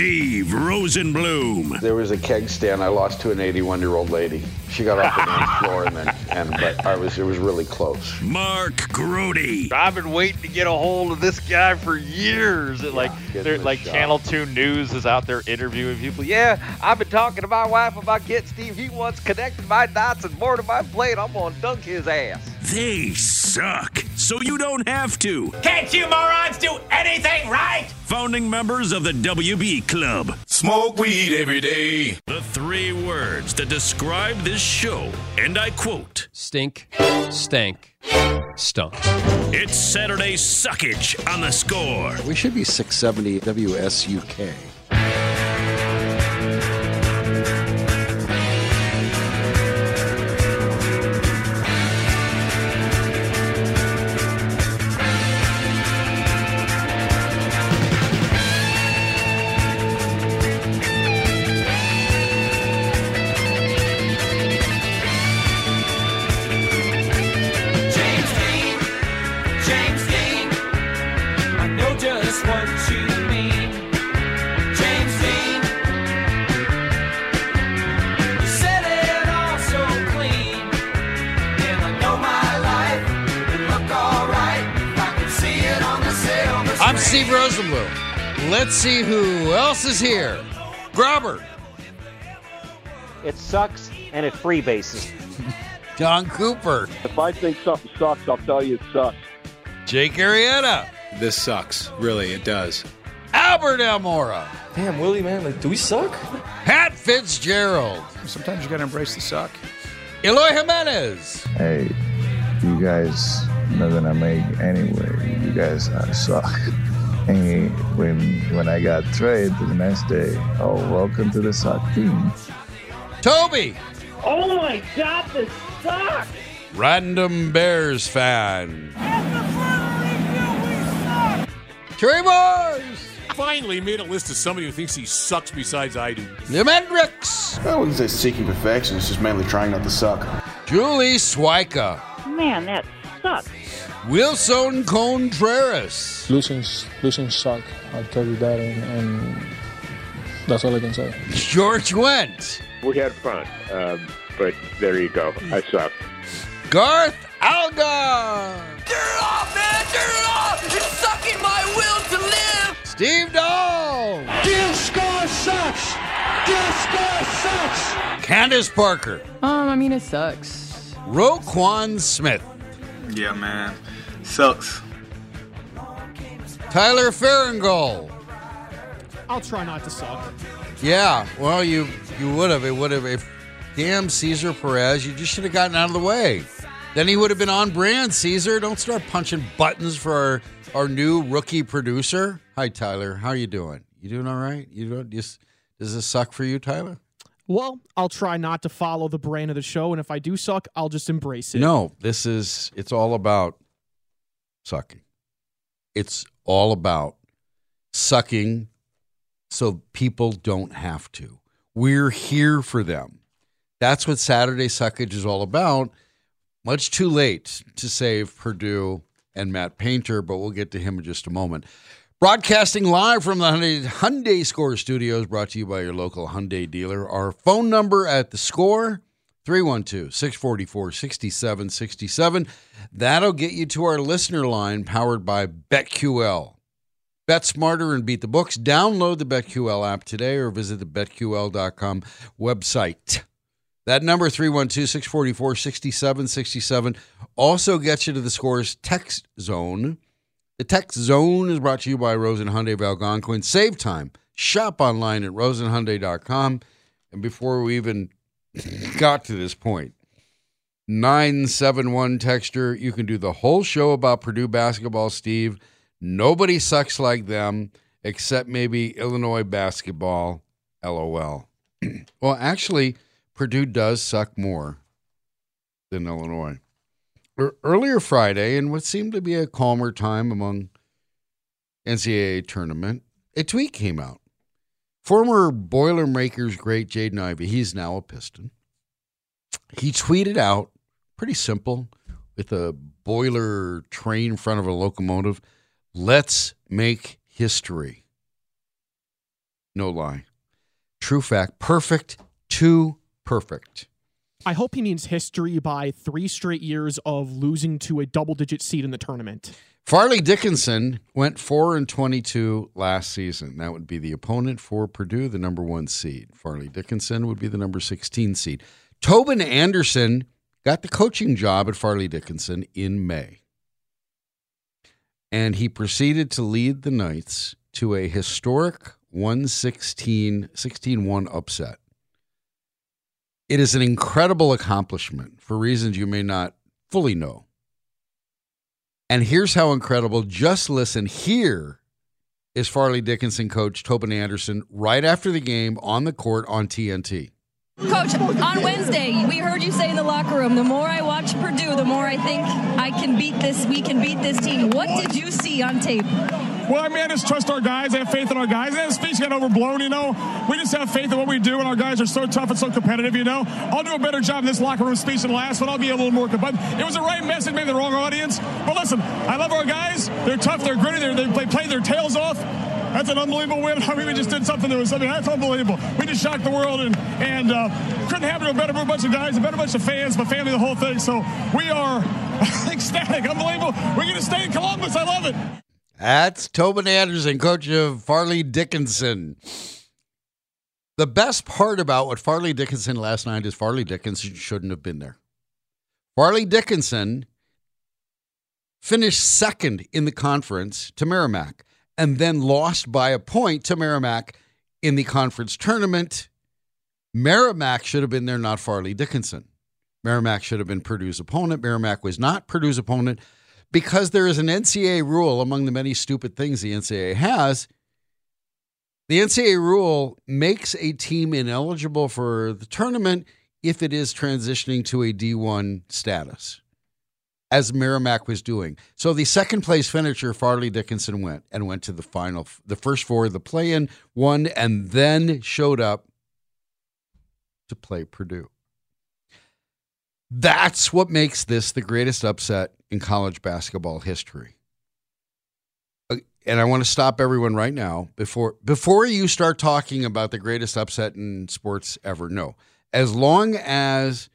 Steve Rosenbloom. There was a keg stand I lost to an 81 year old lady. She got off the dance floor and then, and but I was it was really close. Mark Grody. I've been waiting to get a hold of this guy for years. It, like, they're him like shot. Channel Two News is out there interviewing people. Yeah, I've been talking to my wife about getting Steve. He wants connected my dots and more to my plate. I'm gonna dunk his ass. They suck, so you don't have to. Can't you morons do anything right? Founding members of the WB Club. Smoke weed every day. The three words that describe this show, and I quote Stink, stank, stunk. It's Saturday Suckage on the score. We should be 670 WSUK. Who else is here. Grobber, It sucks and it freebases. John Cooper, If I think something sucks, I'll tell you it sucks. Jake Arrieta, This sucks. Really, it does. Albert Almora, Damn, Willie, man, like, do we suck? Pat Fitzgerald, Sometimes you gotta embrace the suck. Eloy Jimenez, Hey, you guys not gonna make anyway. You guys uh, suck. And when when I got traded the next day, oh, welcome to the suck team. Toby, Oh my god, this sucks! random Bears fan. Trey Mars, Finally made a list of somebody who thinks he sucks besides I do. Jim Hendricks, I wouldn't say seeking perfection. It's just mainly trying not to suck. Julie Swyka, Man, that sucks. Willson Contreras, Losing, losing suck. I'll tell you that, and, and that's all I can say. George Wendt, We had fun, um, but there you go. I suck. Garth Algar, Turn it off, man! Turn it off! It's sucking my will to live! Steve Dahl, Disco sucks! Disco sucks! Candace Parker, Um, I mean, it sucks. Roquan Smith, Yeah, man. Sucks. Tyler Farringall. I'll try not to suck. Yeah, well, you you would have. It would have. If damn Caesar Perez, you just should have gotten out of the way. Then he would have been on brand. Caesar, don't start punching buttons for our our new rookie producer. Hi, Tyler. How you doing? You doing all right? You don't just does this suck for you, Tyler? Well, I'll try not to follow the brand of the show, and if I do suck, I'll just embrace it. No, this is it's all about sucking. It's all about sucking so people don't have to. We're here for them. That's what Saturday Suckage is all about. Much too late to save Purdue and Matt Painter, but we'll get to him in just a moment. Broadcasting live from the Hyundai, Hyundai Score Studios, brought to you by your local Hyundai dealer. Our phone number at the score, 312 644 6767. That'll get you to our listener line powered by BetQL. Bet smarter and beat the books. Download the BetQL app today or visit the betql.com website. That number, 312 644 6767, also gets you to the score's text zone. The text zone is brought to you by Rosen Hyundai of Algonquin. Save time. Shop online at rosenhyundai.com. And before we even got to this point, 971 texture, you can do the whole show about Purdue basketball, Steve. Nobody sucks like them except maybe Illinois basketball. LOL. well, actually, Purdue does suck more than Illinois. Er- Earlier Friday, in what seemed to be a calmer time among NCAA tournament, a tweet came out. Former Boilermakers great Jaden Ivey, he's now a Piston. He tweeted out, pretty simple, with a boiler train in front of a locomotive, let's make history. No lie. True fact. Perfect. Too perfect. I hope he means history by three straight years of losing to a double digit seed in the tournament. Fairleigh Dickinson went 4 and 22 last season. That would be the opponent for Purdue, the number 1 seed. Fairleigh Dickinson would be the number 16 seed. Tobin Anderson got the coaching job at Fairleigh Dickinson in May. And he proceeded to lead the Knights to a historic 116 16-1 upset. It is an incredible accomplishment for reasons you may not fully know. And here's how incredible. Just listen. Here is Fairleigh Dickinson coach Tobin Anderson right after the game on the court on TNT. Coach, on Wednesday, we heard you say in the locker room, the more I watch Purdue, the more I think I can beat this, we can beat this team. What did you see on tape? Well, I mean, I just trust our guys. I have faith in our guys. And speech got overblown, you know. We just have faith in what we do, and our guys are so tough and so competitive, you know. I'll do a better job in this locker room speech than last one. I'll be a little more competitive. It was the right message, maybe the wrong audience. But listen, I love our guys. They're tough. They're gritty. They're, they play, their tails off. That's an unbelievable win. I mean, we just did something that was, I mean, that's unbelievable. We just shocked the world and, and uh, couldn't happen to a better bunch of guys, a better bunch of fans, my family, the whole thing. So we are ecstatic, unbelievable. We're going to stay in Columbus. I love it. That's Tobin Anderson, coach of Fairleigh Dickinson. The best part about what Fairleigh Dickinson last night is Fairleigh Dickinson shouldn't have been there. Fairleigh Dickinson finished second in the conference to Merrimack and then lost by a point to Merrimack in the conference tournament. Merrimack should have been there, not Fairleigh Dickinson. Merrimack should have been Purdue's opponent. Merrimack was not Purdue's opponent because there is an NCAA rule among the many stupid things the NCAA has. The NCAA rule makes a team ineligible for the tournament if it is transitioning to a D1 status, as Merrimack was doing. So the second place finisher, Fairleigh Dickinson, went and went to the final, the first four of the play in, won, and then showed up to play Purdue. That's what makes this the greatest upset in college basketball history. Uh, And I want to stop everyone right now before before you start talking about the greatest upset in sports ever. No. As long as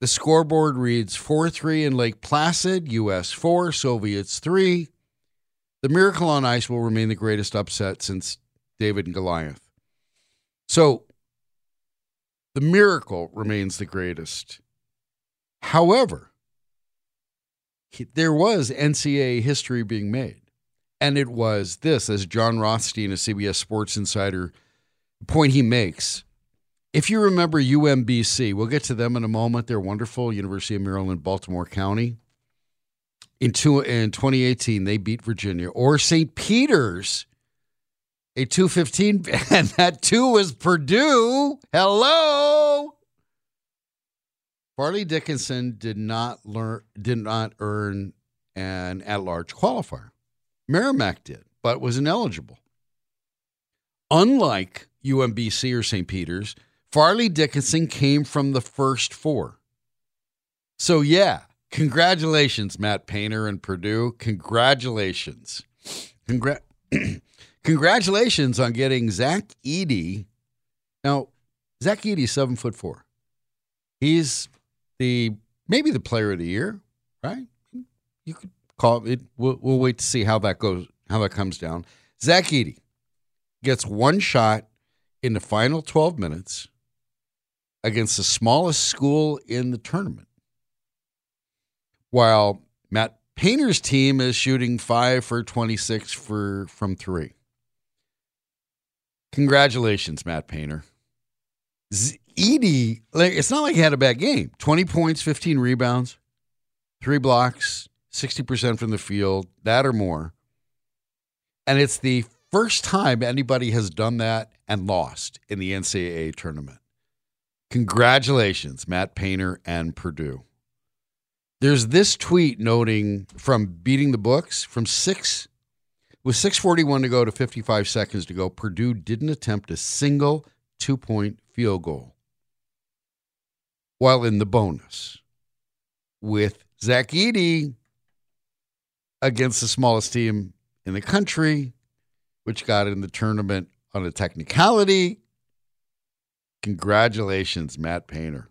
the scoreboard reads 4-3 in Lake Placid, US 4, Soviets 3, the Miracle on Ice will remain the greatest upset since David and Goliath. So the miracle remains the greatest. However, there was NCAA history being made. And it was this, as Jon Rothstein, a CBS Sports Insider, point he makes. If you remember UMBC, we'll get to them in a moment. They're wonderful, University of Maryland, Baltimore County. In, two, in 2018, they beat Virginia. Or St. Peter's, a 215, and that two was Purdue. Hello. Fairleigh Dickinson did not learn did not earn an at-large qualifier. Merrimack did, but was ineligible. Unlike UMBC or St. Peter's, Fairleigh Dickinson came from the first four. So yeah, congratulations, Matt Painter and Purdue. Congratulations. Congrat congratulations on getting Zach Edey. Now, Zach Edey's seven foot four. He's the maybe the player of the year, right? You could call it. We'll, we'll wait to see how that goes, how that comes down. Zach Edey gets one shot in the final 12 minutes against the smallest school in the tournament. While Matt Painter's team is shooting 5 for 26 for from 3. Congratulations, Matt Painter. Edey, like, it's not like he had a bad game. 20 points, 15 rebounds, 3 blocks, 60% from the field, that or more. And it's the first time anybody has done that and lost in the NCAA tournament. Congratulations, Matt Painter and Purdue. There's this tweet noting from beating the books from six with 641 to go to 55 seconds to go, Purdue didn't attempt a single two point field goal. While in the bonus with Zach Edey against the smallest team in the country, which got in the tournament on a technicality. Congratulations, Matt Painter.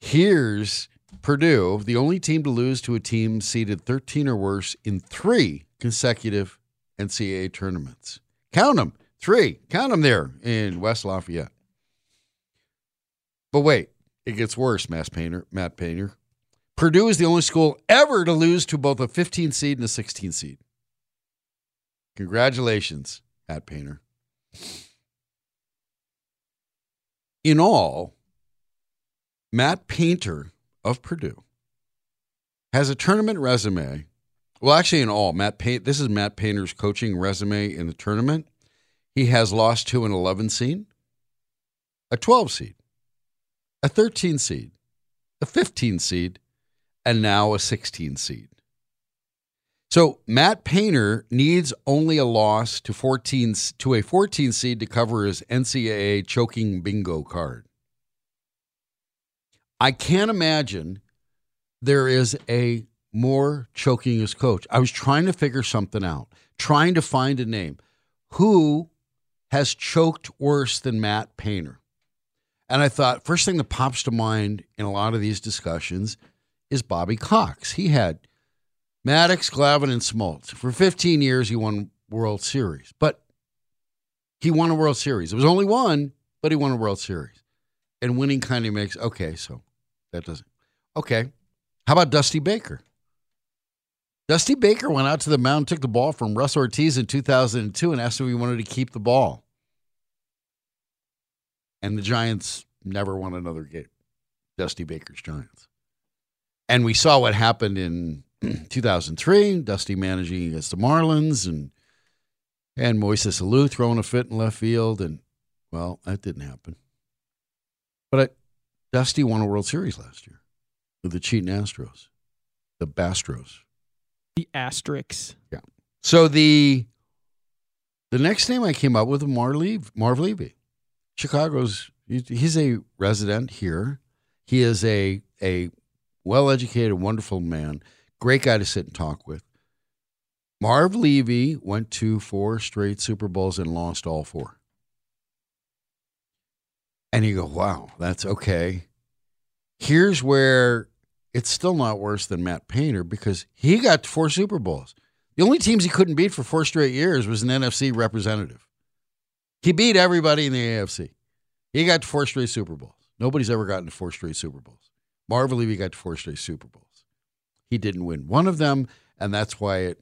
Here's Purdue, the only team to lose to a team seeded 13 or worse in three consecutive NCAA tournaments. Count them, three. Count them there in West Lafayette. But wait, it gets worse, Matt Painter. Matt Painter. Purdue is the only school ever to lose to both a 15 seed and a 16 seed. Congratulations, Matt Painter. In all, Matt Painter of Purdue has a tournament resume. Well, actually, in all, Matt Paint, this is Matt Painter's coaching resume in the tournament. He has lost to an 11 seed, a 12 seed, a 13 seed, a 15 seed, and now a 16 seed. So Matt Painter needs only a loss to 14 to a 14 seed to cover his NCAA choking bingo card. I can't imagine there is a more choking as coach. I was trying to figure something out, trying to find a name. Who has choked worse than Matt Painter? And I thought, first thing that pops to mind in a lot of these discussions is Bobby Cox. He had Maddux, Glavine, and Smoltz. For 15 years, he won World Series, but he won a World Series. It was only one, but he won a World Series. And winning kind of makes, okay, so that doesn't. Okay. How about Dusty Baker? Dusty Baker went out to the mound, took the ball from Russ Ortiz in 2002 and asked if he wanted to keep the ball. And the Giants never won another game. Dusty Baker's Giants. And we saw what happened in 2003, Dusty managing against the Marlins and and Moises Alou throwing a fit in left field. And, well, that didn't happen. But I, Dusty won a World Series last year with the cheating Astros, the Bastros. The Asterix. Yeah. So the the next name I came up with was Marv Levy. Marv Levy. Chicago's he's a resident here. He is a a well educated, wonderful man, great guy to sit and talk with. Marv Levy went to four straight Super Bowls and lost all four. And you go, wow, that's okay. Here's where it's still not worse than Matt Painter because he got four Super Bowls. The only teams he couldn't beat for four straight years was an NFC representative. He beat everybody in the AFC. He got to four straight Super Bowls. Nobody's ever gotten to four straight Super Bowls. Marv Levy got to four straight Super Bowls. He didn't win one of them, and that's why it.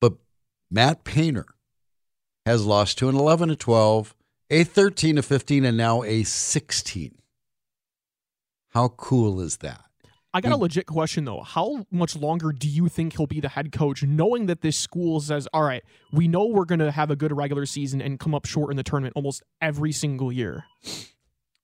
But Matt Painter has lost to an 11 to 12, a 13 to 15, and now a 16. How cool is that? I got a mm. legit question though. How much longer do you think he'll be the head coach, knowing that this school says, "All right, we know we're going to have a good regular season and come up short in the tournament almost every single year"?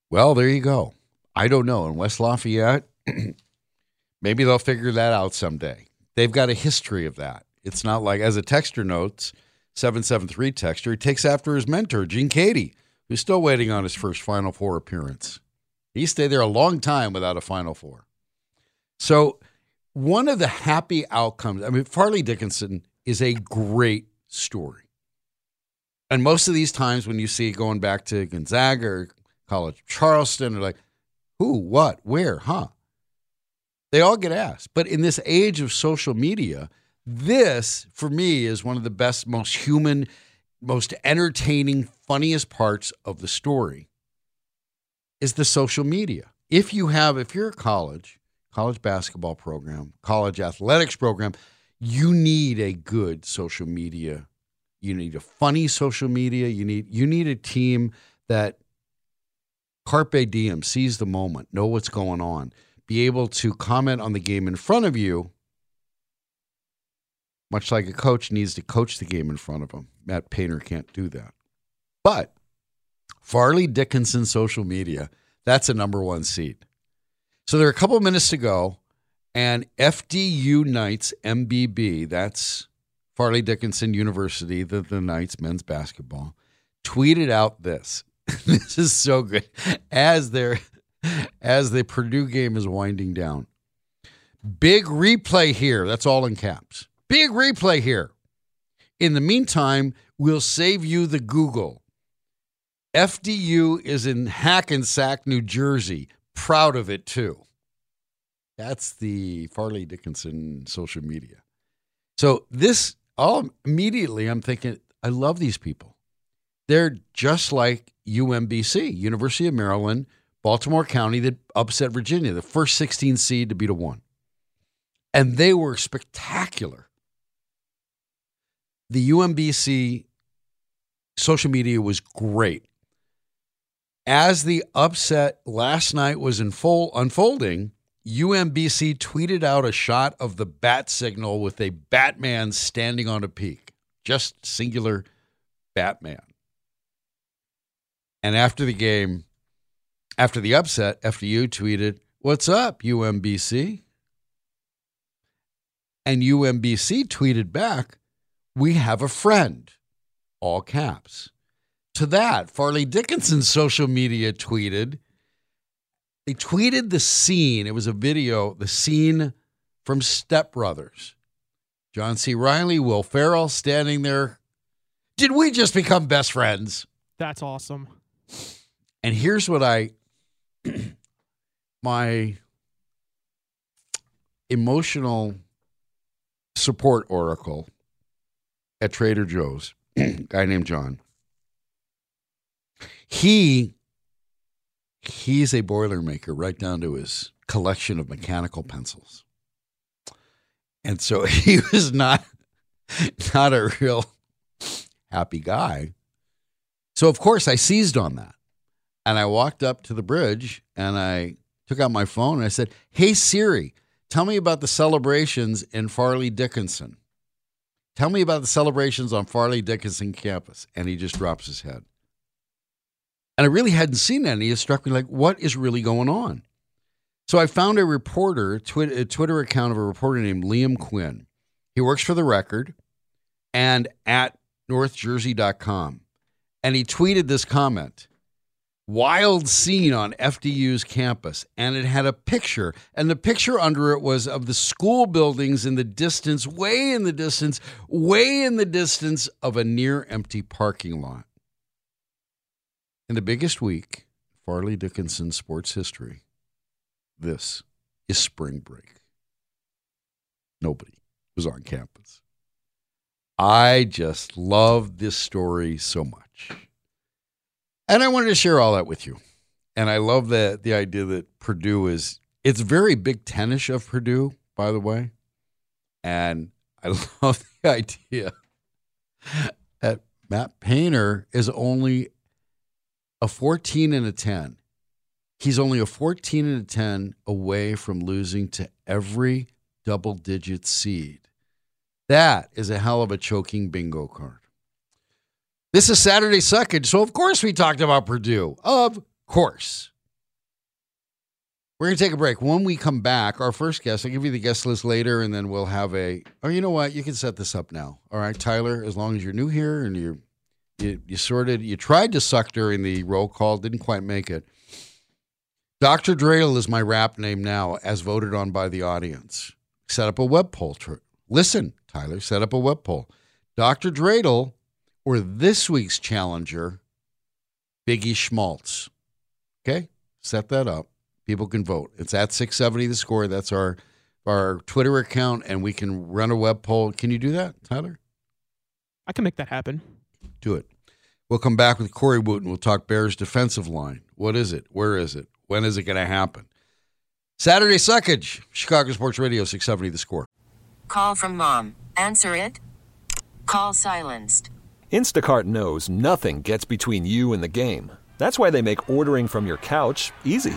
Well, there you go. I don't know. In West Lafayette, maybe they'll figure that out someday. They've got a history of that. It's not like, as a texter notes, 773 texter, he takes after his mentor, Gene Keady, who's still waiting on his first Final Four appearance. He stayed there a long time without a Final Four. So, one of the happy outcomes, I mean, Fairleigh Dickinson is a great story. And most of these times when you see going back to Gonzaga or College Charleston, they're like, who, what, where, huh? They all get asked. But in this age of social media, this, for me, is one of the best, most human, most entertaining, funniest parts of the story is the social media. If you have, if you're a college, college basketball program, college athletics program, you need a good social media. You need a funny social media. You need you need a team that carpe diem, seize the moment, know what's going on, be able to comment on the game in front of you, much like a coach needs to coach the game in front of him. Matt Painter can't do that. But Fairleigh Dickinson social media, that's a number one seed. So there are a couple of minutes to go, and FDU Knights MBB, that's Fairleigh Dickinson University, the, the Knights men's basketball, tweeted out this. this is so good. As their as the Purdue game is winding down. Big replay here. That's all in caps. Big replay here. In the meantime, we'll save you the Google. FDU is in Hackensack, New Jersey. Proud of it too. That's the Fairleigh Dickinson social media. So this all immediately I'm thinking, I love these people. They're just like UMBC, University of Maryland, Baltimore County that upset Virginia, the first 16 seed to beat a one. And they were spectacular. The UMBC social media was great. As the upset last night was unfold, unfolding, UMBC tweeted out a shot of the bat signal with a Batman standing on a peak, just singular Batman. And after the game, after the upset, FDU tweeted, What's up, UMBC? And UMBC tweeted back, We have a friend, all caps. To that, Fairleigh Dickinson's social media tweeted, they tweeted the scene. It was a video, the scene from Step Brothers. John C. Reilly, Will Ferrell standing there. Did we just become best friends? That's awesome. And here's what I, my emotional support oracle at Trader Joe's, guy named John. He he's a boilermaker right down to his collection of mechanical pencils. And so he was not not a real happy guy. So of course I seized on that. And I walked up to the bridge and I took out my phone and I said, "Hey Siri, tell me about the celebrations in Fairleigh Dickinson. Tell me about the celebrations on Fairleigh Dickinson campus." And he just drops his head. And I really hadn't seen any. It struck me like, what is really going on? So I found a reporter, a Twitter account of a reporter named Liam Quinn. He works for The Record and at northjersey.com. And he tweeted this comment Wild scene on FDU's campus. And it had a picture. And the picture under it was of the school buildings in the distance, way in the distance, way in the distance of a near empty parking lot. In the biggest week, Fairleigh Dickinson sports history, this is spring break. Nobody was on campus. I just love this story so much. And I wanted to share all that with you. And I love that the idea that Purdue is, it's very Big Tennish of Purdue, by the way. And I love the idea that Matt Painter is only a 14 and a 10. He's only a 14 and a 10 away from losing to every double digit seed. That is a hell of a choking bingo card. This is Saturday Suckage, so of course we talked about Purdue. Of course. We're going to take a break. When we come back, our first guest, I'll give you the guest list later, and then we'll have a. Oh, you know what? You can set this up now. All right, Tyler, as long as you're new here and you're you, you sorted, you tried to suck during the roll call, didn't quite make it. Dr. Dreidel is my rap name now, as voted on by the audience. Set up a web poll. Listen Tyler, set up a web poll. Dr. Dreidel or this week's challenger, Biggie Schmaltz. Okay? Set that up. People can vote. It's at 670 the score. That's our our Twitter account, and we can run a web poll. Can you do that, Tyler? I can make that happen. Do it. We'll come back with Corey Wootton. We'll talk Bears defensive line. What is it? Where is it? When is it going to happen? Saturday Suckage, Chicago Sports Radio 670 the score. Call from mom. Answer it. Call silenced. Instacart knows nothing gets between you and the game. That's why they make ordering from your couch easy.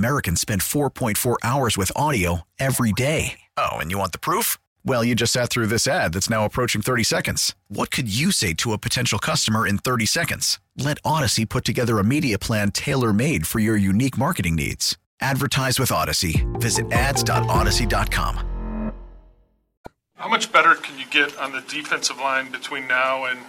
Americans spend 4.4 hours with audio every day. Oh, and you want the proof? Well, you just sat through this ad that's now approaching 30 seconds. What could you say to a potential customer in 30 seconds? Let Odyssey put together a media plan tailor made for your unique marketing needs. Advertise with Odyssey. Visit ads.odyssey.com. How much better can you get on the defensive line between now and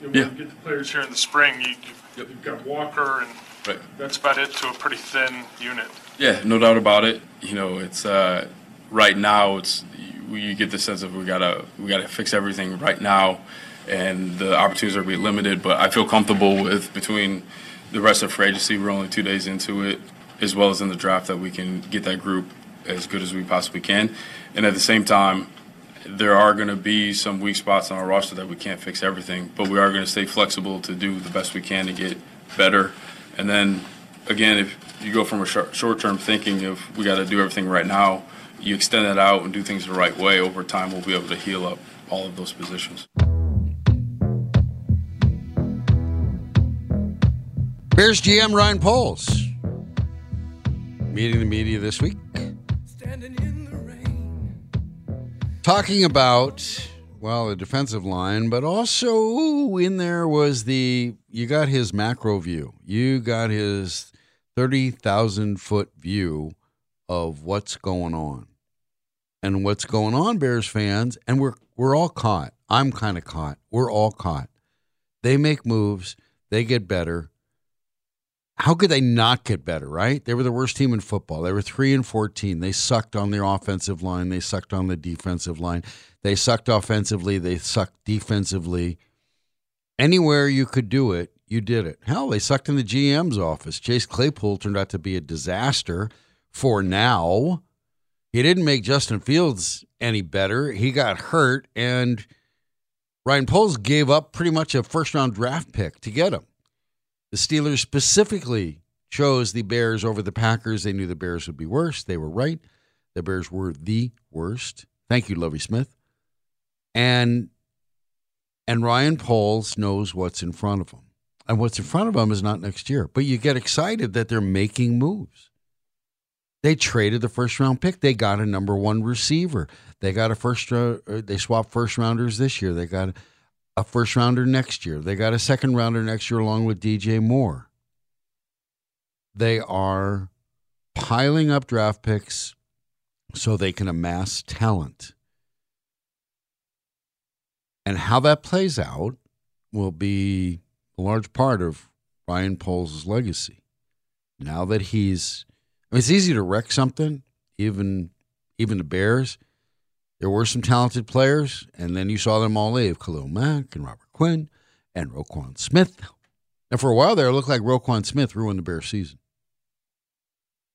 you know, Yeah. you get the players here in the spring? You, you, You've got Walker, and Right. that's about it to a pretty thin unit. Yeah, no doubt about it. You know, it's uh, right now. It's you, get the sense of we gotta we gotta fix everything right now, and the opportunities are be limited. But I feel comfortable with between the rest of free agency. We're only two days into it, as well as in the draft, that we can get that group as good as we possibly can. And at the same time, there are going to be some weak spots on our roster that we can't fix everything, but we are going to stay flexible to do the best we can to get better. And then again, if you go from a short term thinking of we got to do everything right now, you extend that out and do things the right way. Over time, we'll be able to heal up all of those positions. Bears GM Ryan Poles meeting the media this week. Talking about, well, the defensive line, but also in there was the, you got his macro view. You got his 30,000 foot view of what's going on. And what's going on, Bears fans, and we're we're all caught. I'm kind of caught. We're all caught. They make moves, they get better. How could they not get better, right? They were the worst team in football. They were 3 and 14. They sucked on their offensive line, they sucked on the defensive line. They sucked offensively, they sucked defensively. Anywhere you could do it, you did it. Hell, they sucked in the GM's office. Chase Claypool turned out to be a disaster for now. He didn't make Justin Fields any better. He got hurt, and Ryan Poles gave up pretty much a first round draft pick to get him. The Steelers specifically chose the Bears over the Packers. They knew the Bears would be worse. They were right. The Bears were the worst. Thank you, Lovie Smith. And and Ryan Poles knows what's in front of him. And what's in front of him is not next year. But you get excited that they're making moves. They traded the first round pick. They got a number one receiver. They got a first. Uh, they swapped first rounders this year. They got a first rounder next year. They got a second rounder next year along with DJ Moore. They are piling up draft picks so they can amass talent. And how that plays out will be a large part of Ryan Poles' legacy. Now that he's I mean, it's easy to wreck something, even even the Bears. There were some talented players, and then you saw them all leave: Khalil Mack and Robert Quinn and Roquan Smith. And for a while there, it looked like Roquan Smith ruined the Bears season.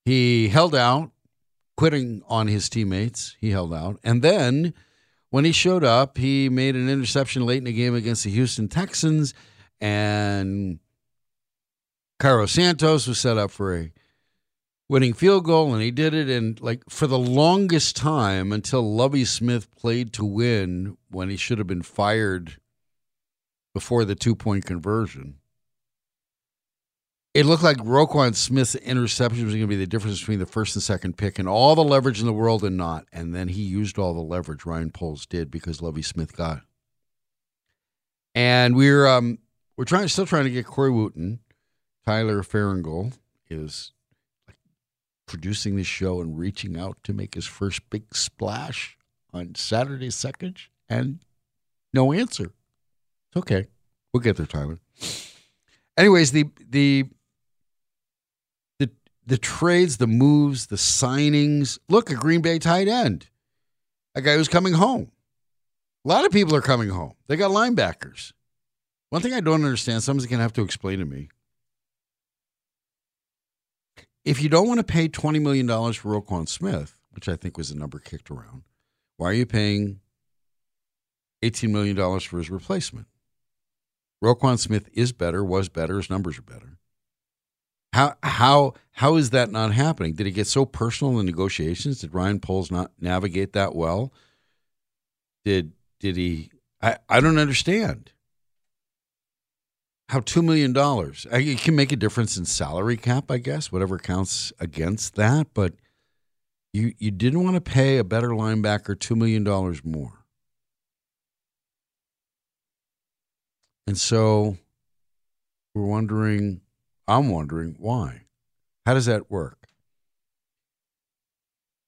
He held out, quitting on his teammates. He held out, and then when he showed up, he made an interception late in the game against the Houston Texans, and Cairo Santos was set up for a winning field goal, and he did it. And like for the longest time until Lovie Smith played to win when he should have been fired before the two point conversion, It looked like Roquan Smith's interception was going to be the difference between the first and second pick and all the leverage in the world and not. And then he used all the leverage Ryan Poles did because Lovie Smith got it. And we're um we're trying still trying to get Corey Wootton. Tyler Farringle is producing the show and reaching out to make his first big splash on Saturday second and no answer. It's okay. We'll get there, Tyler. Anyways, the the the the trades, the moves, the signings. Look, a Green Bay tight end. A guy who's coming home. A lot of people are coming home. They got linebackers. One thing I don't understand, someone's gonna have to explain to me. If you don't want to pay $20 million for Roquan Smith, which I think was the number kicked around, why are you paying $18 million for his replacement? Roquan Smith is better, was better, his numbers are better. How how how is that not happening? Did it get so personal in the negotiations? Did Ryan Poles not navigate that well? Did did he I, I don't understand. How two million dollars? Uh, it can make a difference in salary cap, I guess, whatever counts against that. But you you didn't want to pay a better linebacker two million dollars more. And so we're wondering, I'm wondering why. How does that work?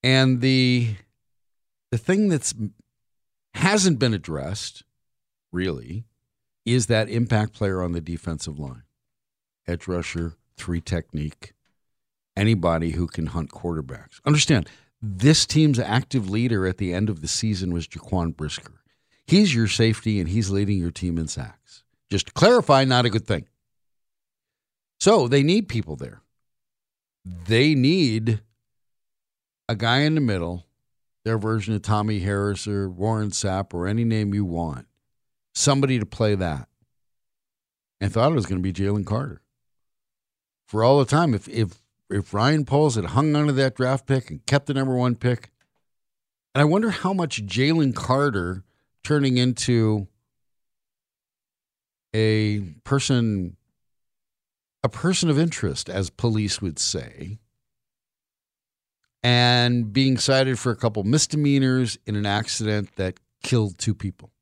And the the thing that's hasn't been addressed really is that impact player on the defensive line. Edge rusher, three technique, anybody who can hunt quarterbacks. Understand, this team's active leader at the end of the season was Jaquan Brisker. He's your safety and he's leading your team in sacks. Just to clarify, not a good thing. So they need people there. They need a guy in the middle, their version of Tommie Harris or Warren Sapp or any name you want, somebody to play that. And thought it was going to be Jalen Carter. For all the time, if if if Ryan Poles had hung onto that draft pick and kept the number one pick, and I wonder how much Jalen Carter turning into a person a person of interest, as police would say, and being cited for a couple misdemeanors in an accident that killed two people.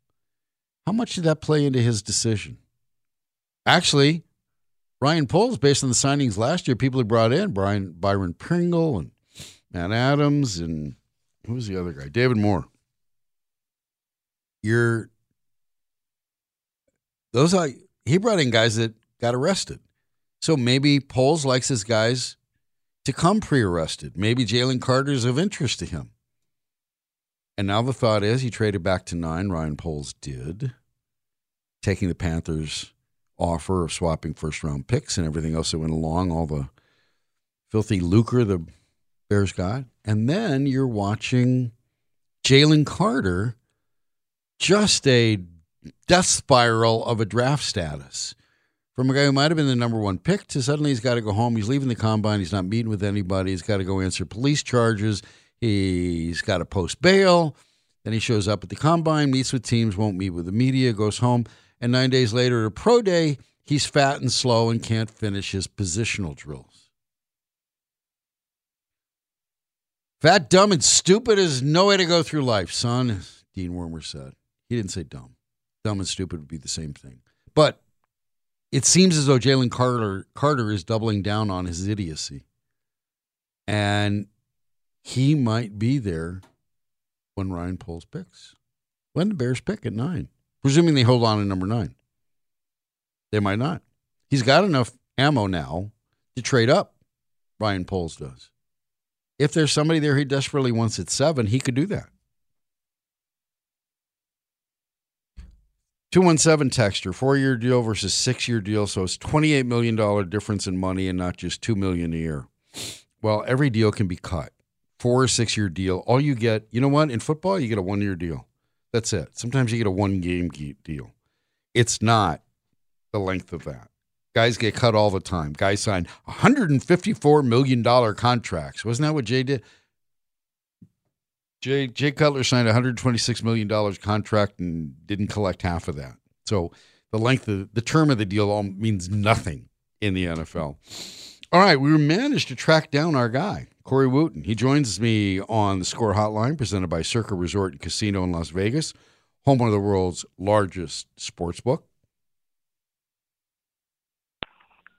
How much did that play into his decision? Actually, Ryan Poles, based on the signings last year, people he brought in, Brian Byron Pringle and Matt Adams and who was the other guy? David Moore. You're those are he brought in guys that got arrested. So maybe Poles likes his guys to come pre-arrested. Maybe Jalen Carter's of interest to him. And now the thought is he traded back to nine. Ryan Poles did, taking the Panthers' offer of swapping first round picks and everything else that went along, all the filthy lucre the Bears got. And then you're watching Jalen Carter, just a death spiral of a draft status. From a guy who might have been the number one pick to suddenly he's got to go home. He's leaving the combine. He's not meeting with anybody. He's got to go answer police charges. He's got to post bail. Then he shows up at the combine, meets with teams, won't meet with the media, goes home. And nine days later at a pro day, he's fat and slow and can't finish his positional drills. Fat, dumb, and stupid is no way to go through life, son, Dean Wormer said. He didn't say dumb. Dumb and stupid would be the same thing. But it seems as though Jalen Carter Carter is doubling down on his idiocy. And he might be there when Ryan Poles picks. When the Bears pick at nine. Presuming they hold on to number nine. They might not. He's got enough ammo now to trade up. Ryan Poles does. If there's somebody there he desperately wants at seven, he could do that. 217 texture, four year deal versus six year deal. So it's $28 million difference in money and not just 2 million a year. Well, every deal can be cut. Four or six year deal. All you get, you know what? In football, you get a one year deal. That's it. Sometimes you get a one game deal. It's not the length of that. Guys get cut all the time. Guys sign $154 million contracts. Wasn't that what Jay did? Jay, Jay Cutler signed a $126 million contract and didn't collect half of that. So the length of the term of the deal all means nothing in the NFL. All right, we managed to track down our guy, Corey Wootton. He joins me on the Score Hotline, presented by Circa Resort and Casino in Las Vegas, home of the world's largest sports book.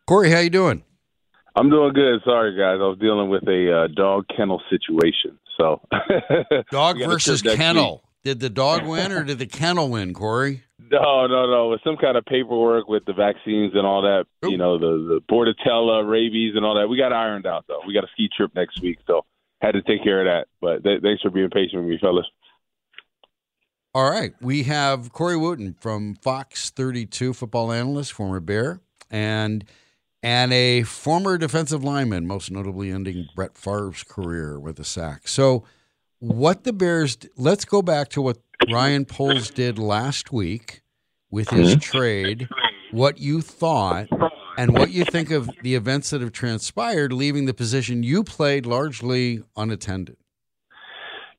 Corey, how you doing? I'm doing good. Sorry, guys. I was dealing with a uh, dog kennel situation. So Dog We got a versus kennel. Did the dog win or did the kennel win, Corey? No, no, no. With some kind of paperwork with the vaccines and all that, you know, the the Bordetella, rabies, and all that. We got ironed out though. We got a ski trip next week, so had to take care of that. But th- thanks for being patient with me, fellas. All right. We have Corey Wootton from Fox 32, football analyst, former Bear, and and a former defensive lineman, most notably ending Brett Favre's career with a sack. So, what the Bears? Let's go back to what Ryan Poles did last week with his mm-hmm. trade. What you thought, and what you think of the events that have transpired, leaving the position you played largely unattended.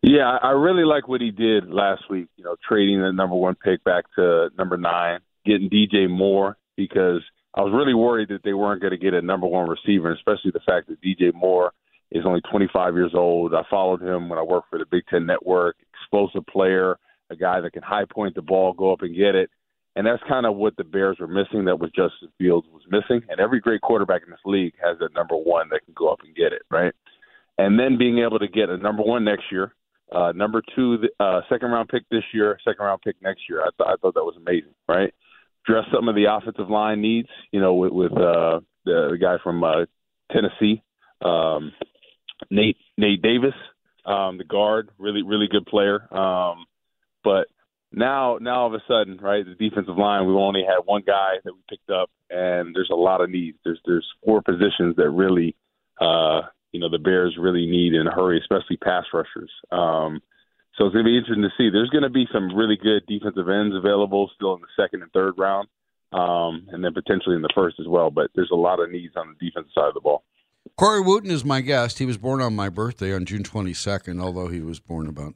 Yeah, I I really like what he did last week. You know, trading the number one pick back to number nine, getting DJ Moore because I was really worried that they weren't going to get a number one receiver, especially the fact that DJ Moore is only 25 years old. I followed him when I worked for the Big Ten Network. Explosive player, a guy that can high point the ball, go up and get it. And that's kind of what the Bears were missing. That was Justin Fields was missing. And every great quarterback in this league has a number one that can go up and get it, right? And then being able to get a number one next year, uh, number two, uh, second round pick this year, second round pick next year. I, th- I thought that was amazing, right? Address some of the offensive line needs, you know, with, with uh, the, the guy from uh, Tennessee, um, Nate Nate Davis, um, the guard, really really good player. Um, but now now all of a sudden, right, the defensive line, we've only had one guy that we picked up, and there's a lot of needs. There's there's four positions that really, uh, you know, the Bears really need in a hurry, especially pass rushers. Um, so it's to be interesting to see. There's to be some really good defensive ends available still in the second and third round, um, and then potentially in the first as well. But there's a lot of needs on the defensive side of the ball. Corey Wootton is my guest. He was born on my birthday on June 22nd, although he was born about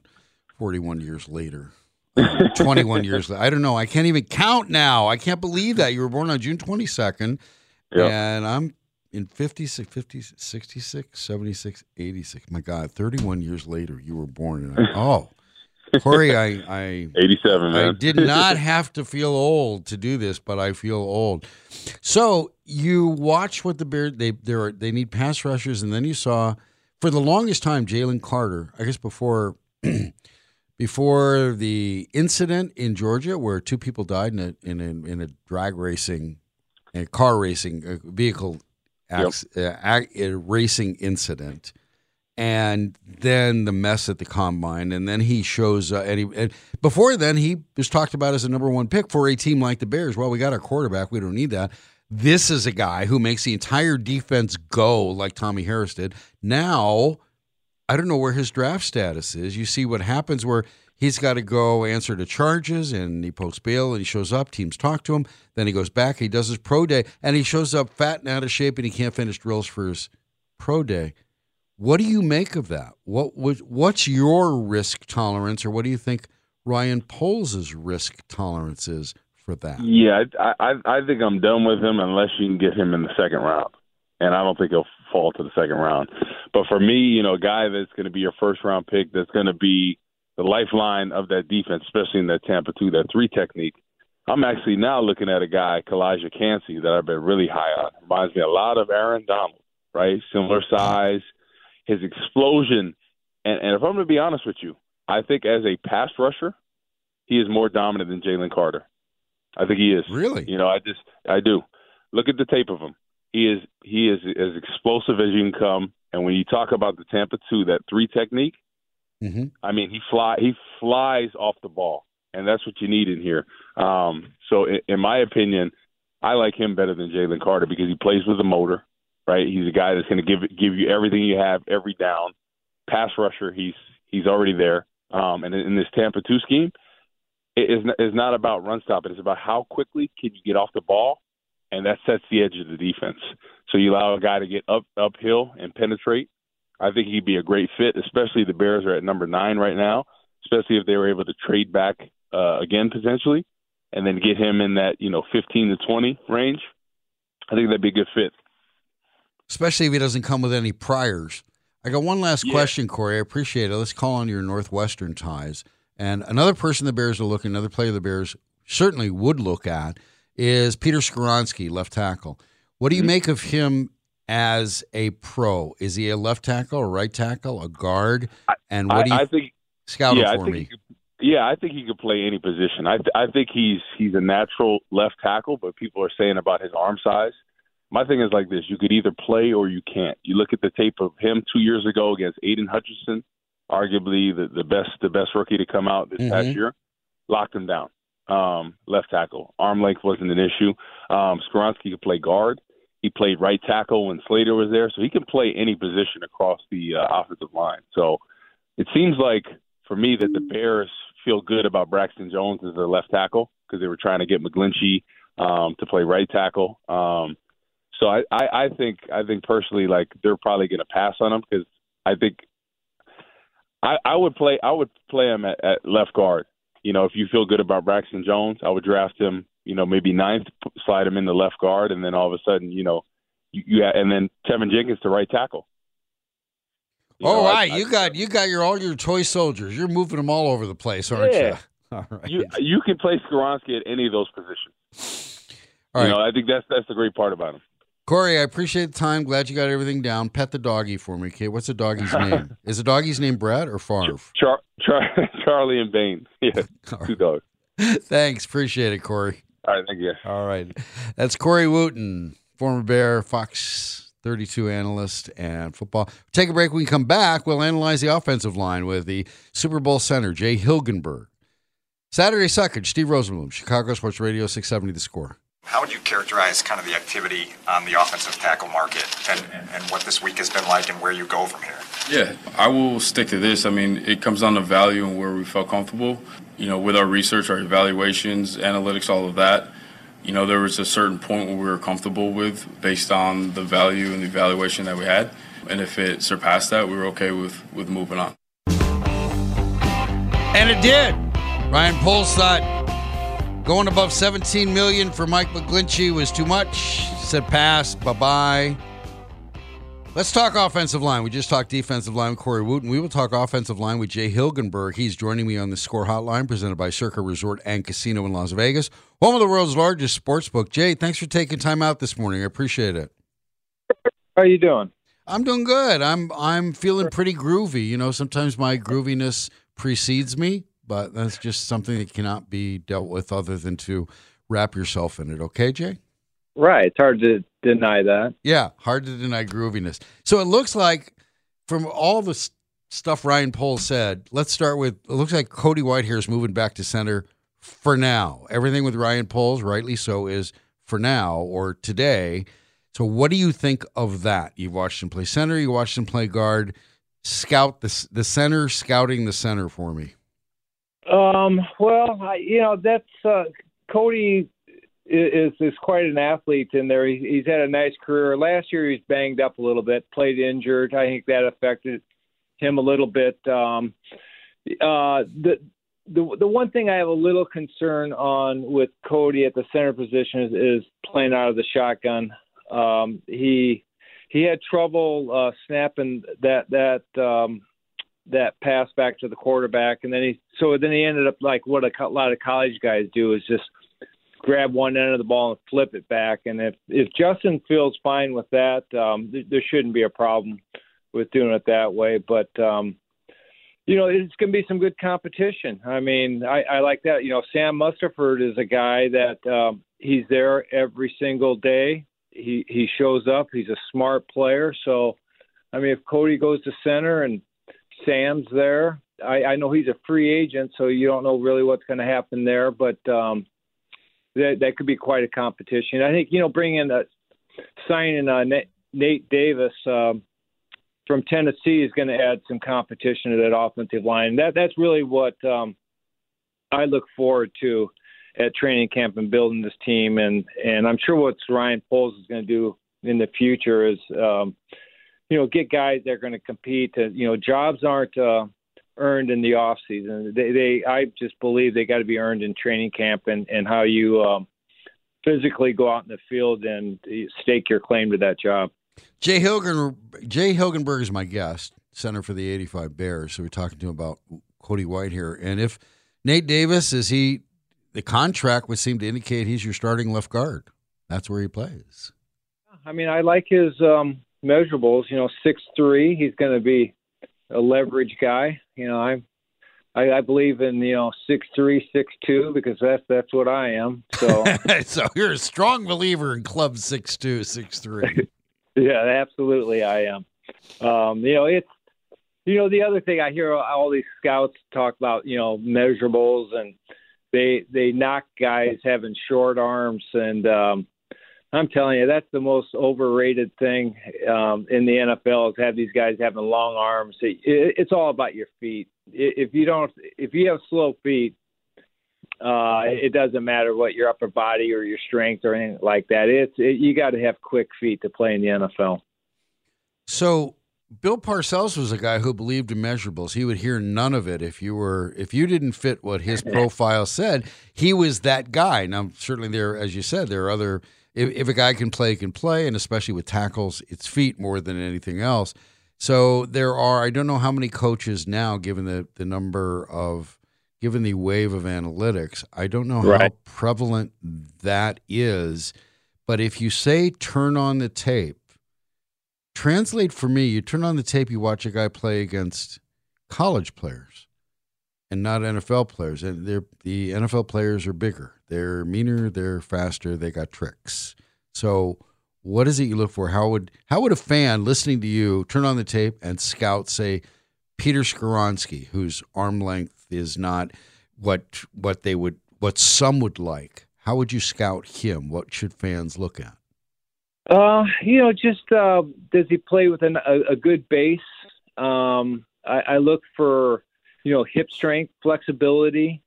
41 years later. Uh, 21 years later. I don't know. I can't even count now. I can't believe that. You were born on June 22nd, Yep. and I'm in 56, 50, 66, 76, 86. My God, 31 years later, you were born. And I, oh, Corey, I, I 87, I did not have to feel old to do this, but I feel old. So you watch what the Bears they they they need pass rushers, and then you saw for the longest time Jalen Carter. I guess before before the incident in Georgia where two people died in a in a, in a drag racing, a car racing a vehicle acc- uh, ac- a racing incident and then the mess at the combine, and then he shows. Uh, and, he, and before then, he was talked about as a number one pick for a team like the Bears. Well, we got our quarterback; we don't need that. This is a guy who makes the entire defense go like Tommie Harris did. Now, I don't know where his draft status is. You see what happens where he's got to go answer to charges, and he posts bail, and he shows up. Teams talk to him. Then he goes back. He does his pro day, and he shows up fat and out of shape, and he can't finish drills for his pro day. What do you make of that? What was what's your risk tolerance, or what do you think Ryan Poles' risk tolerance is for that? Yeah, I, I I think I'm done with him unless you can get him in the second round, and I don't think he'll fall to the second round. But for me, you know, a guy that's going to be your first round pick, that's going to be the lifeline of that defense, especially in that Tampa two, that three technique. I'm actually now looking at a guy, Calijah Kancey, that I've been really high on. Reminds me a lot of Aaron Donald, right? Similar size, his explosion, and, and if I'm going to be honest with you, I think as a pass rusher, he is more dominant than Jalen Carter. I think he is. Really? You know, I just I do. Look at the tape of him. He is he is as explosive as you can come. And when you talk about the Tampa two, that three technique, Mm-hmm. I mean, he fly he flies off the ball, and that's what you need in here. Um, so, in, in my opinion, I like him better than Jalen Carter because he plays with a motor, right? He's a guy that's going to give give you everything you have every down. Pass rusher, he's he's already there. Um, and in, this Tampa two scheme, it is is not about run stopping. It's about how quickly can you get off the ball, and that sets the edge of the defense. So you allow a guy to get up uphill and penetrate. I think he'd be a great fit, especially the Bears are at number nine right now. Especially if they were able to trade back uh, again potentially, and then get him in that you know 15 to 20 range. I think that'd be a good fit. especially if he doesn't come with any priors. I got one last Yeah. question, Corey. I appreciate it. Let's call on your Northwestern ties. And another person the Bears are looking, another player the Bears certainly would look at is Peter Skoronski, left tackle. What do you make of him as a pro? Is he a left tackle, a right tackle, a guard? And what do you I think scout him yeah, I for think me? Could, yeah, I think he could play any position. I th- I think he's he's a natural left tackle, but people are saying about his arm size. My thing is like this: you could either play or you can't. You look at the tape of him two years ago against Aidan Hutchinson, arguably the, the best the best rookie to come out this past Mhm. year, locked him down. Um, left tackle, arm length wasn't an issue. Um, Skoronski could play guard. He played right tackle when Slater was there, so he can play any position across the uh, offensive line. So it seems like for me that the Bears feel good about Braxton Jones as their left tackle because they were trying to get McGlinchey um, to play right tackle. Um, so I, I, I think I think personally like they're probably going to pass on him because I think I, I would play I would play him at, at left guard. You know, if you feel good about Braxton Jones, I would draft him. You know, maybe ninth, slide him in the left guard, and then all of a sudden, you know, you, you and then Teven Jenkins to right tackle. You All know, right, I- you got you got your all your toy soldiers. You're moving them all over the place, aren't Yeah. you? All right. You you can play Skoronski at any of those positions. All you know, I think that's that's the great part about him. Corey, I appreciate the time. Glad you got everything down. Pet the doggy for me, kid. What's the doggy's name? Is the doggy's name Brad or Favre? Char, Char, Charlie and Bain. Yeah, two dogs. Thanks. Appreciate it, Corey. All right, thank you. All right. That's Corey Wootton, former Bear, Fox 32 analyst, and football. Take a break. When we come back, we'll analyze the offensive line with the Super Bowl center, Jay Hilgenberg. Saturday Suckage, Steve Rosenbloom, Chicago Sports Radio 670 The Score. How would you characterize kind of the activity on the offensive tackle market and, and, and what this week has been like and where you go from here? Yeah, I will stick to this. I mean, it comes down to value and where we felt comfortable. You know, with our research, our evaluations, analytics, all of that. You know, there was a certain point where we were comfortable with based on the value and the evaluation that we had. And if it surpassed that, we were okay with, with moving on. And it did. Ryan Poles thought going above 17 million for Mike McGlinchey was too much. Said pass, bye bye. Let's talk offensive line. We just talked defensive line with Corey Wootton. We will talk offensive line with Jay Hilgenberg. He's joining me on the score hotline presented by Circa Resort and Casino in Las Vegas, home of the world's largest sports book. Jay, thanks for taking time out this morning. I appreciate it. How are you doing? I'm doing good. I'm I'm feeling pretty groovy. You know, sometimes my grooviness precedes me, but that's just something that cannot be dealt with other than to wrap yourself in it. Okay, Jay? Right. It's hard to deny that. Yeah, hard to deny grooviness. So it looks like from all the s- stuff Ryan Poles said, let's start with it looks like Cody Whitehair is moving back to center for now. Everything with Ryan Poles, rightly so, is for now or today. So what do you think of that? You've watched him play center, you watched him play guard. Scout the the center, scouting the center for me. Um, well, I, you know, that's uh, Cody is is quite an athlete in there. He, he's had a nice career. Last year he banged up a little bit, played injured. I think that affected him a little bit. Um, uh, the the the one thing I have a little concern on with Cody at the center position is, is playing out of the shotgun. Um, he he had trouble uh, snapping that that um, that pass back to the quarterback, and then he so then he ended up like what a lot of college guys do is just grab one end of the ball and flip it back. And if if Justin feels fine with that, um, th- there shouldn't be a problem with doing it that way. But um, you know, it's going to be some good competition. I mean, I, I like that. You know, Sam Mustipher is a guy that um, he's there every single day. He he shows up. He's a smart player. So, I mean, if Cody goes to center and Sam's there, I, I know he's a free agent, so you don't know really what's going to happen there. But um, that that could be quite a competition. I think you know, bringing in a signing uh, Nate, Nate Davis. Um, from Tennessee is going to add some competition to that offensive line. That that's really what um, I look forward to at training camp and building this team. And and I'm sure what Ryan Poles is going to do in the future is, um, you know, get guys that are going to compete. To, you know, jobs aren't uh, earned in the off season. They they I just believe they got to be earned in training camp and and how you um, physically go out in the field and stake your claim to that job. Jay Hilgen, Jay Hilgenberg is my guest, center for the '85 Bears. So we're talking to him about Cody Whitehair, and if Nate Davis is he, the contract would seem to indicate he's your starting left guard. That's where he plays. I mean, I like his um, measurables. You know, six three. He's going to be a leverage guy. You know, I'm. I, I believe in you know six three six two because that's that's what I am. So so you're a strong believer in Club six two six three. yeah, absolutely I am. Um, you know, it's you know the other thing I hear all these scouts talk about you know measurables and they they knock guys having short arms and um, I'm telling you that's the most overrated thing um, in the NFL is have these guys having long arms. It, it, it's all about your feet. If you don't, if you have slow feet, uh, it doesn't matter what your upper body or your strength or anything like that. It's it, you got to have quick feet to play in the NFL. So Bill Parcells was a guy who believed in measurables. He would hear none of it if you were if you didn't fit what his profile said. He was that guy. Now, certainly there, as you said, there are other. If, if a guy can play, can play, and especially with tackles, it's feet more than anything else. So there are. I don't know how many coaches now, given the the number of given the wave of analytics. I don't know how prevalent that is. But if you say turn on the tape, translate for me, you turn on the tape, you watch a guy play against college players and not NFL players. And they're, the NFL players are bigger, they're meaner, they're faster, they got tricks. So, what is it you look for? How would how would a fan listening to you turn on the tape and scout say Peter Skoronski, whose arm length is not what what they would what some would like? How would you scout him? What should fans look at? Uh, you know, just uh, does he play with an, a, a good base? Um, I, I look for you know hip strength, flexibility,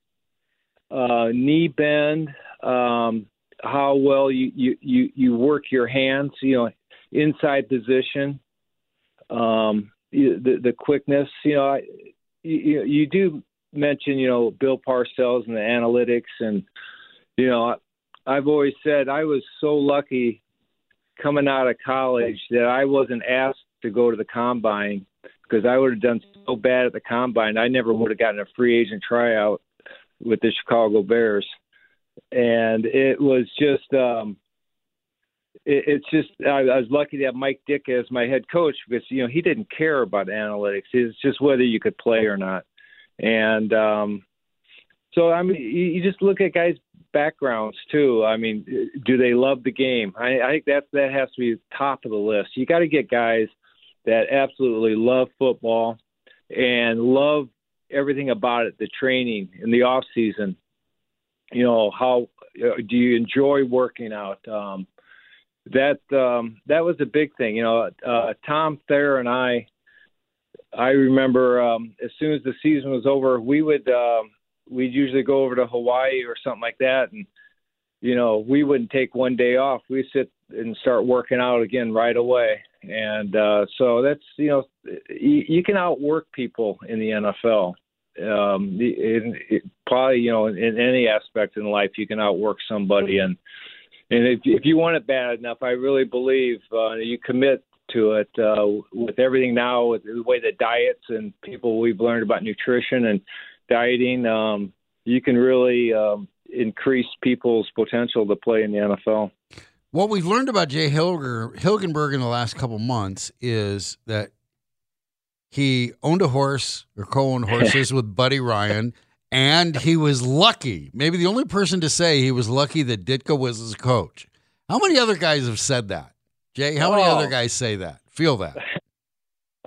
uh, knee bend, um, how well you, you you you work your hands. You know, inside position, um, the the quickness. You know, I, you, you do mention you know Bill Parcells and the analytics, and you know I've always said I was so lucky coming out of college that I wasn't asked to go to the combine because I would have done so bad at the combine. I never would have gotten a free agent tryout with the Chicago Bears, and it was just. um it, it's just I, I was lucky to have Mike Ditka as my head coach because you know he didn't care about analytics. It's just whether you could play or not, and um, so I mean you, you just look at guys' backgrounds too. I mean, do they love the game? I, I think that that has to be top of the list. You got to get guys that absolutely love football and love everything about it, the training in the off season. You know, how uh, do you enjoy working out? Um, that um, that was a big thing. You know, uh, Tom Thayer and I. I remember um, as soon as the season was over, we would um, we'd usually go over to Hawaii or something like that, and you know we wouldn't take one day off. We sit and start working out again right away, and uh, so that's you know you, you can outwork people in the NFL. Um, in, it, probably you know in, in any aspect in life you can outwork somebody, and and if if you want it bad enough, I really believe uh, you commit to it uh, with everything now, with the way the diets and people we've learned about nutrition and dieting, um, you can really um, increase people's potential to play in the NFL. What we've learned about Jay Hilger, Hilgenberg in the last couple months is that he owned a horse or co-owned horses with Buddy Ryan, and he was lucky. Maybe the only person to say he was lucky that Ditka was his coach. How many other guys have said that? Jay, how many Oh. other guys say that? Feel that?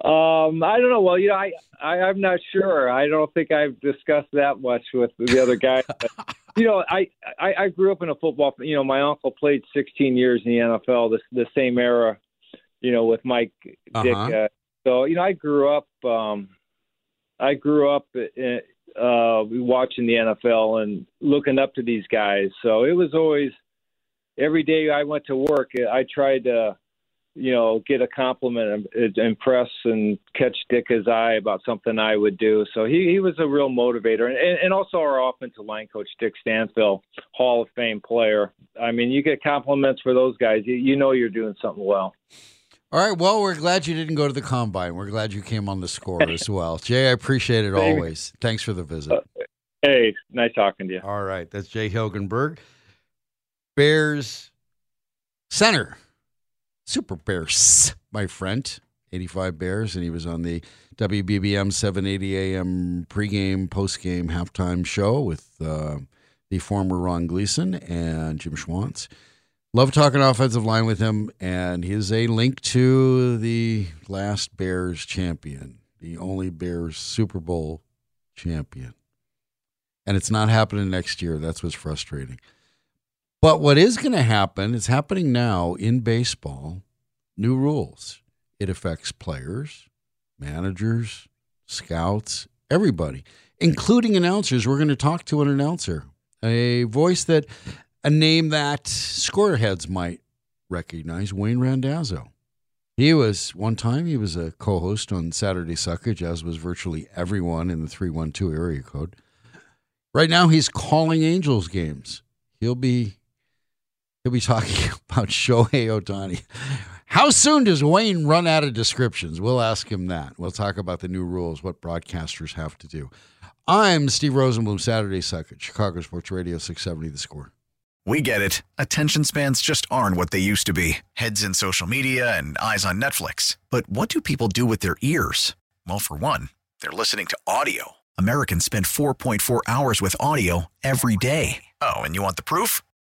Um, I don't know. Well, you know, I, I I'm not sure. I don't think I've discussed that much with the other guys. You know, I, I I grew up in a football. You know, my uncle played 16 years in the NFL, the the same era. You know, with Mike Ditka. Uh-huh. Uh, so you know, I grew up. Um, I grew up uh, uh, watching the NFL and looking up to these guys. So it was always every day I went to work. I tried to you know, get a compliment and impress and catch Ditka's eye about something I would do. So he, he was a real motivator. And, and also our offensive line coach, Dick Stanfel, Hall of Fame player. I mean, you get compliments for those guys. You, you know you're doing something well. All right. Well, we're glad you didn't go to the combine. We're glad you came on the score as well. Jay, I appreciate it always. Thanks for the visit. Uh, hey, nice talking to you. All right. That's Jay Hilgenberg. Bears center. Super Bears, my friend. 85 Bears, and he was on the WBBM 780 AM pregame, postgame, halftime show with uh, the former Ron Gleason and Jim Schwantz. Love talking offensive line with him, and he's a link to the last Bears champion, the only Bears Super Bowl champion. And it's not happening next year. That's what's frustrating. But what is going to happen, it's happening now in baseball, new rules. It affects players, managers, scouts, everybody, including announcers. We're going to talk to an announcer, a voice that, a name that scoreheads might recognize, Wayne Randazzo. He was, one time, he was a co host on Saturday Suckage, as was virtually everyone in the 312 area code. Right now, he's calling Angels games. He'll be he'll be talking about Shohei Ohtani. How soon does Wayne run out of descriptions? We'll ask him that. We'll talk about the new rules, what broadcasters have to do. I'm Steve Rosenbloom, Saturday Suckage, Chicago Sports Radio 670 The Score. We get it. Attention spans just aren't what they used to be heads in social media and eyes on Netflix. But what do people do with their ears? Well, for one, they're listening to audio. Americans spend 4.4 hours with audio every day. Oh, and you want the proof?